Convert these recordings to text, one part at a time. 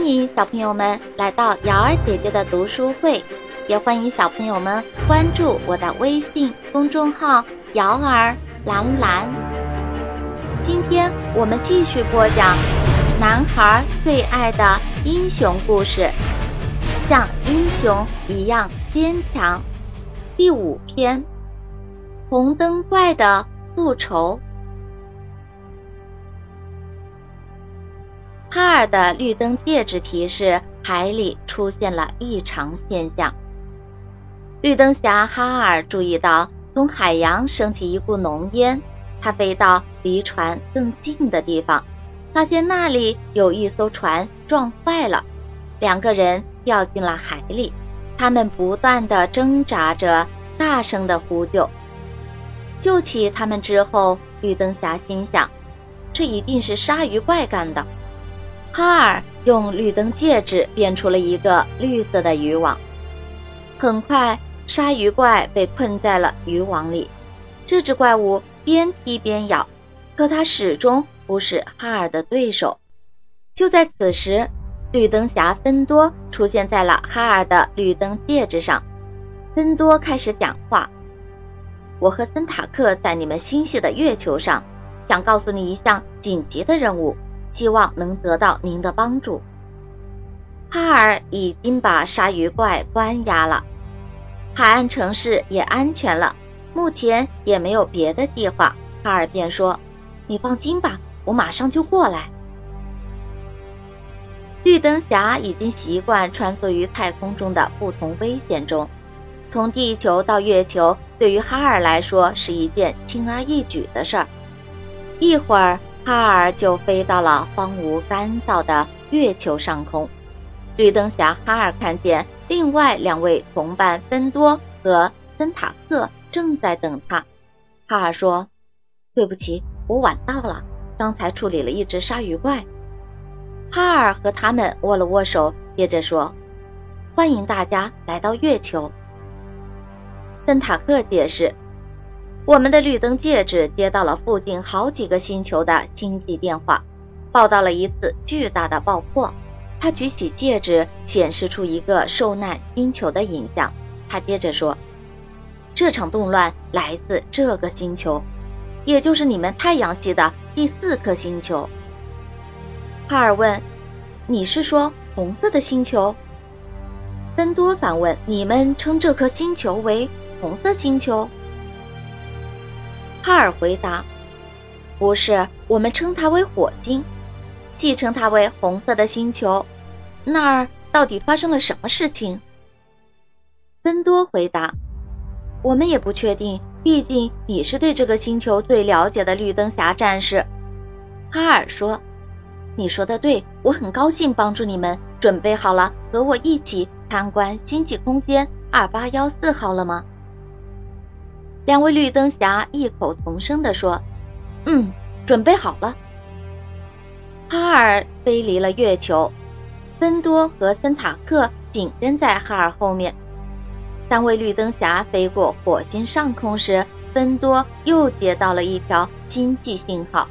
欢迎小朋友们来到瑶儿姐姐的读书会，也欢迎小朋友们关注我的微信公众号“瑶儿蓝蓝”。今天我们继续播讲男孩最爱的英雄故事，像英雄一样坚强。第五篇：红灯怪的复仇。哈尔的绿灯戒指提示海里出现了异常现象。绿灯侠哈尔注意到从海洋升起一股浓烟，他飞到离船更近的地方，发现那里有一艘船撞坏了，两个人掉进了海里，他们不断的挣扎着，大声的呼救。救起他们之后，绿灯侠心想，这一定是鲨鱼怪干的。哈尔用绿灯戒指变出了一个绿色的渔网，很快鲨鱼怪被困在了渔网里。这只怪物边踢边咬，可它始终不是哈尔的对手。就在此时，绿灯侠芬多出现在了哈尔的绿灯戒指上。芬多开始讲话：“我和森塔克在你们星系的月球上，想告诉你一项紧急的任务。”希望能得到您的帮助。哈尔已经把鲨鱼怪关押了，海岸城市也安全了，目前也没有别的计划。哈尔便说：“你放心吧，我马上就过来。”绿灯侠已经习惯穿梭于太空中的不同危险中，从地球到月球对于哈尔来说是一件轻而易举的事儿。一会儿。哈尔就飞到了荒芜干燥的月球上空。绿灯侠哈尔看见另外两位同伴芬多和森塔克正在等他。哈尔说：“对不起，我晚到了，刚才处理了一只鲨鱼怪。”哈尔和他们握了握手，接着说：“欢迎大家来到月球。”森塔克解释。我们的绿灯戒指接到了附近好几个星球的星际电话，报道了一次巨大的爆破。他举起戒指，显示出一个受难星球的影像。他接着说：“这场动乱来自这个星球，也就是你们太阳系的第四颗星球。”哈尔问：“你是说红色的星球？”芬多反问：“你们称这颗星球为红色星球？”哈尔回答：“不是，我们称它为火星，既称它为红色的星球。那儿到底发生了什么事情？”芬多回答：“我们也不确定，毕竟你是对这个星球最了解的绿灯侠战士。”哈尔说：“你说的对，我很高兴帮助你们。准备好了和我一起参观星际空间二八幺四号了吗？”两位绿灯侠异口同声地说：“嗯，准备好了。”哈尔飞离了月球，芬多和森塔克紧跟在哈尔后面。三位绿灯侠飞过火星上空时，芬多又接到了一条星际信号，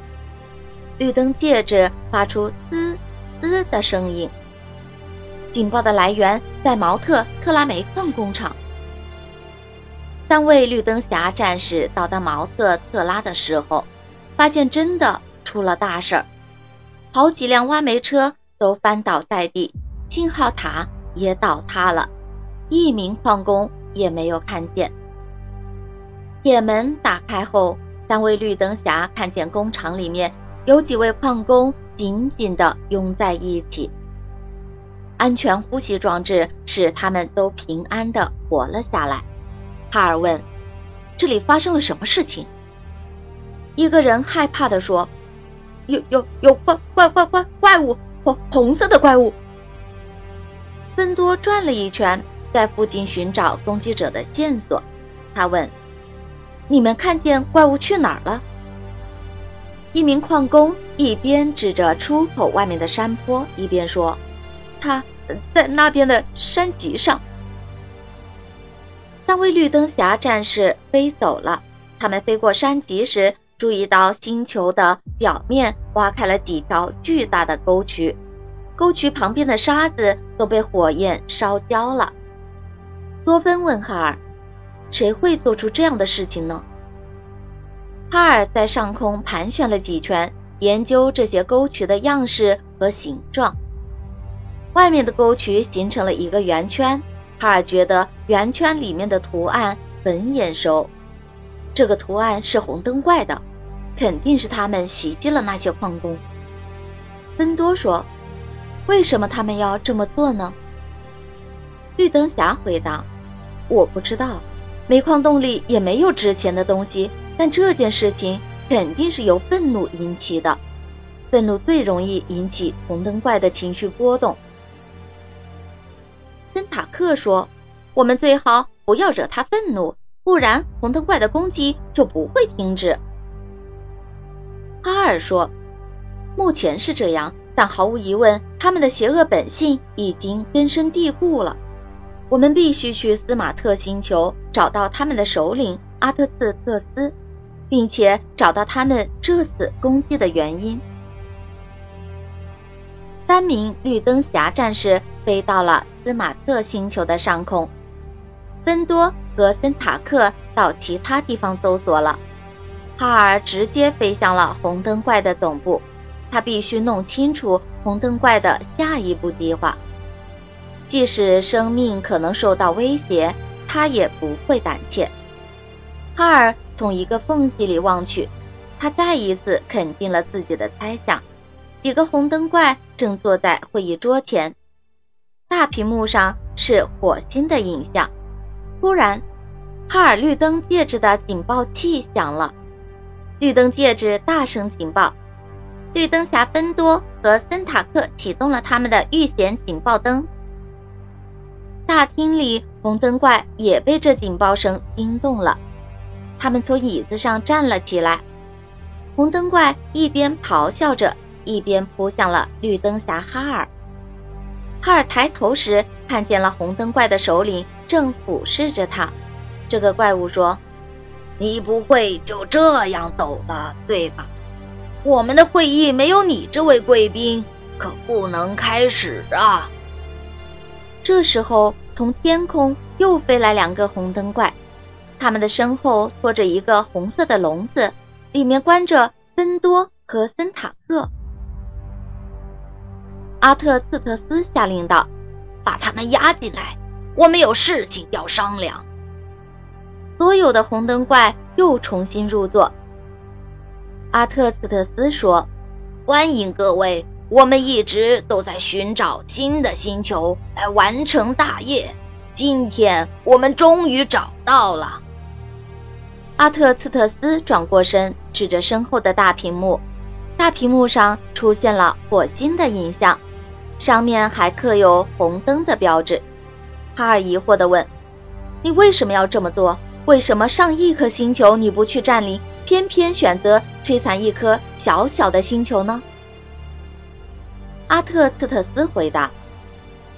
绿灯戒指发出滋滋的声音。警报的来源在毛特特拉煤矿工厂。三位绿灯侠战士到达毛特特拉的时候，发现真的出了大事儿，好几辆挖煤车都翻倒在地，信号塔也倒塌了，一名矿工也没有看见。铁门打开后，三位绿灯侠看见工厂里面有几位矿工紧紧地拥在一起，安全呼吸装置使他们都平安地活了下来。哈尔问：“这里发生了什么事情？”一个人害怕的说：“有有有怪怪怪怪怪物，红红色的怪物。”芬多转了一圈，在附近寻找攻击者的线索。他问：“你们看见怪物去哪儿了？”一名矿工一边指着出口外面的山坡，一边说：“他在那边的山脊上。”三位绿灯侠战士飞走了。他们飞过山脊时，注意到星球的表面挖开了几条巨大的沟渠，沟渠旁边的沙子都被火焰烧焦了。多芬问哈尔：“谁会做出这样的事情呢？”哈尔在上空盘旋了几圈，研究这些沟渠的样式和形状。外面的沟渠形成了一个圆圈，哈尔觉得圆圈里面的图案很眼熟。这个图案是红灯怪的，肯定是他们袭击了那些矿工。芬多说：“为什么他们要这么做呢？”绿灯侠回答：“我不知道，煤矿洞里也没有值钱的东西，但这件事情肯定是由愤怒引起的。愤怒最容易引起红灯怪的情绪波动。”森塔克说：“我们最好不要惹他愤怒，不然红灯怪的攻击就不会停止。”哈尔说：“目前是这样，但毫无疑问，他们的邪恶本性已经根深蒂固了。我们必须去斯马特星球找到他们的首领阿特次特斯，并且找到他们这次攻击的原因。”三名绿灯侠战士飞到了斯马特星球的上空，芬多和森塔克到其他地方搜索了。哈尔直接飞向了红灯怪的总部，他必须弄清楚红灯怪的下一步计划。即使生命可能受到威胁，他也不会胆怯。哈尔从一个缝隙里望去，他再一次肯定了自己的猜想。几个红灯怪正坐在会议桌前，大屏幕上是火星的影像。突然，哈尔绿灯戒指的警报器响了，绿灯戒指大声警报。绿灯侠芬多和森塔克启动了他们的预险警报灯。大厅里红灯怪也被这警报声惊动了，他们从椅子上站了起来。红灯怪一边咆哮着。一边扑向了绿灯侠哈尔。哈尔抬头时，看见了红灯怪的首领正俯视着他。这个怪物说：“你不会就这样走了，对吧？我们的会议没有你这位贵宾，可不能开始啊！”这时候，从天空又飞来两个红灯怪，他们的身后拖着一个红色的笼子，里面关着芬多和森塔克。阿特茨特斯下令道：“把他们押进来，我们有事情要商量。”所有的红灯怪又重新入座。阿特茨特斯说：“欢迎各位，我们一直都在寻找新的星球来完成大业，今天我们终于找到了。”阿特茨特斯转过身，指着身后的大屏幕，大屏幕上出现了火星的影像。上面还刻有红灯的标志。哈尔疑惑地问：“你为什么要这么做？为什么上亿颗星球你不去占领，偏偏选择摧残一颗小小的星球呢？”阿特特特斯回答：“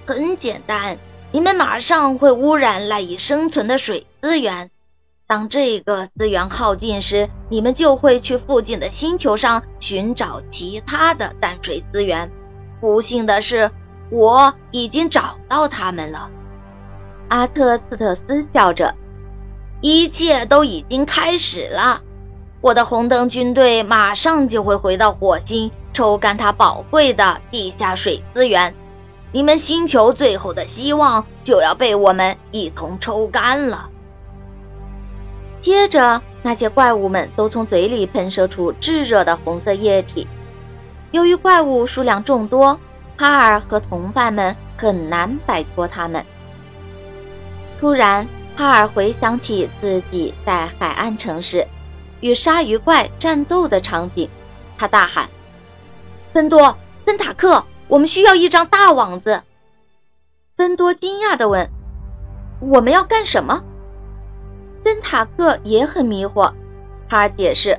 很简单，你们马上会污染赖以生存的水资源。当这个资源耗尽时，你们就会去附近的星球上寻找其他的淡水资源。”不幸的是，我已经找到他们了。阿特斯特斯笑着，一切都已经开始了。我的红灯军队马上就会回到火星，抽干它宝贵的地下水资源。你们星球最后的希望就要被我们一同抽干了。接着，那些怪物们都从嘴里喷射出炙热的红色液体。由于怪物数量众多，哈尔和同伴们很难摆脱他们。突然，哈尔回想起自己在海岸城市与鲨鱼怪战斗的场景，他大喊：“芬多、森塔克，我们需要一张大网子！”芬多惊讶地问：“我们要干什么？”森塔克也很迷惑。哈尔解释。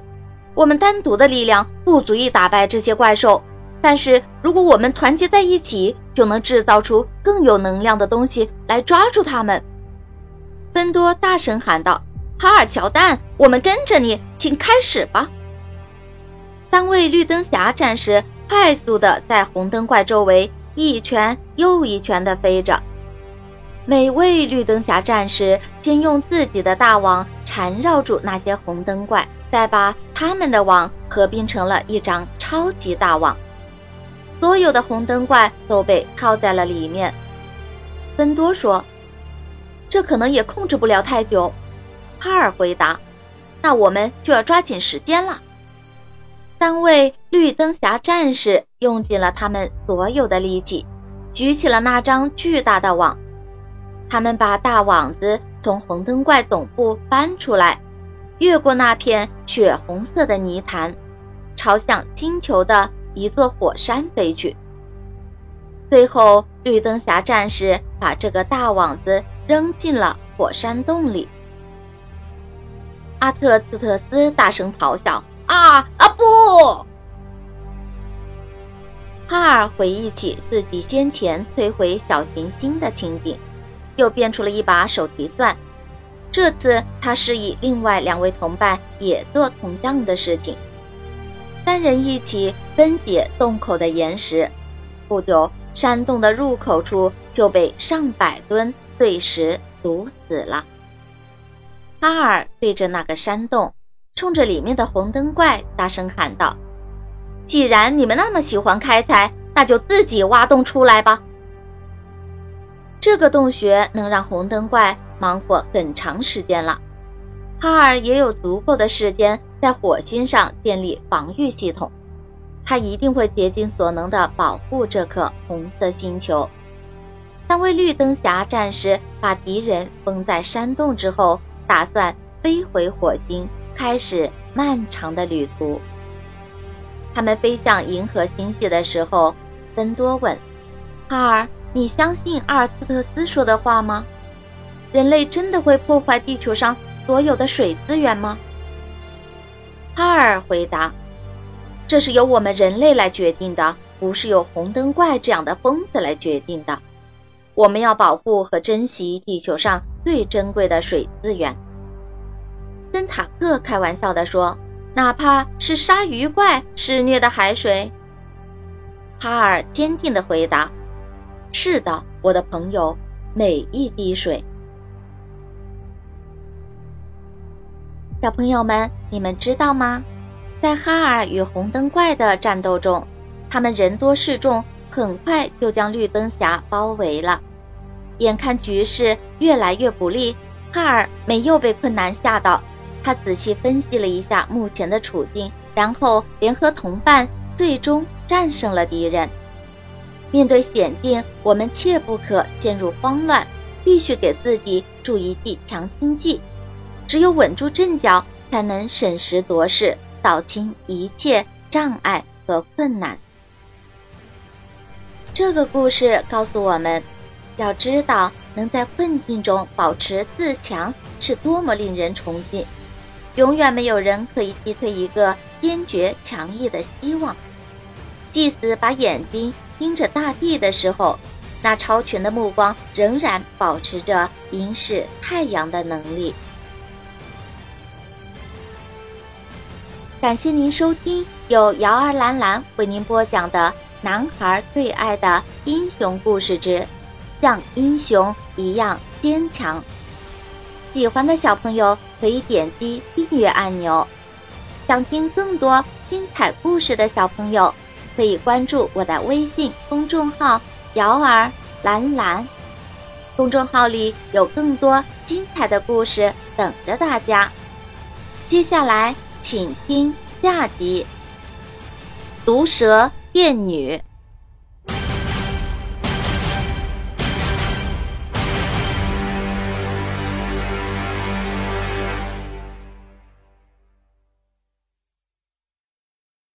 我们单独的力量不足以打败这些怪兽，但是如果我们团结在一起，就能制造出更有能量的东西来抓住他们。芬多大声喊道：“哈尔乔丹，我们跟着你，请开始吧！”三位绿灯侠战士快速的在红灯怪周围一拳又一拳的飞着。每位绿灯侠战士先用自己的大网缠绕住那些红灯怪，再把他们的网合并成了一张超级大网，所有的红灯怪都被套在了里面。芬多说：“这可能也控制不了太久。”哈尔回答：“那我们就要抓紧时间了。”三位绿灯侠战士用尽了他们所有的力气，举起了那张巨大的网。他们把大网子从红灯怪总部搬出来，越过那片血红色的泥潭，朝向星球的一座火山飞去。最后，绿灯侠战士把这个大网子扔进了火山洞里。阿特斯特斯大声咆哮：“啊啊不！”哈尔回忆起自己先前摧毁小行星的情景。又变出了一把手提钻，这次他示意另外两位同伴也做同样的事情。三人一起分解洞口的岩石，不久，山洞的入口处就被上百吨碎石堵死了。哈尔对着那个山洞，冲着里面的红灯怪大声喊道：“既然你们那么喜欢开采，那就自己挖洞出来吧。”这个洞穴能让红灯怪忙活很长时间了，哈尔也有足够的时间在火星上建立防御系统，他一定会竭尽所能的保护这颗红色星球。三位绿灯侠战士把敌人封在山洞之后，打算飞回火星，开始漫长的旅途。他们飞向银河星系的时候，芬多问哈尔。你相信阿尔斯特斯说的话吗？人类真的会破坏地球上所有的水资源吗？哈尔回答：“这是由我们人类来决定的，不是由红灯怪这样的疯子来决定的。我们要保护和珍惜地球上最珍贵的水资源。”森塔克开玩笑地说：“哪怕是鲨鱼怪肆虐的海水。”哈尔坚定地回答。是的，我的朋友，每一滴水。小朋友们，你们知道吗？在哈尔与红灯怪的战斗中，他们人多势众，很快就将绿灯侠包围了。眼看局势越来越不利，哈尔没有被困难吓到，他仔细分析了一下目前的处境，然后联合同伴，最终战胜了敌人。面对险境，我们切不可陷入慌乱，必须给自己注一剂强心剂。只有稳住阵脚，才能审时度势，扫清一切障碍和困难。这个故事告诉我们，要知道能在困境中保持自强是多么令人崇敬。永远没有人可以击退一个坚决强毅的希望。祭司把眼睛。盯着大地的时候，那超群的目光仍然保持着凝视太阳的能力。感谢您收听由瑶儿兰兰为您播讲的《男孩最爱的英雄故事之像英雄一样坚强》。喜欢的小朋友可以点击订阅按钮。想听更多精彩故事的小朋友。可以关注我的微信公众号“瑶儿蓝蓝”，公众号里有更多精彩的故事等着大家。接下来，请听下集《毒蛇电女》。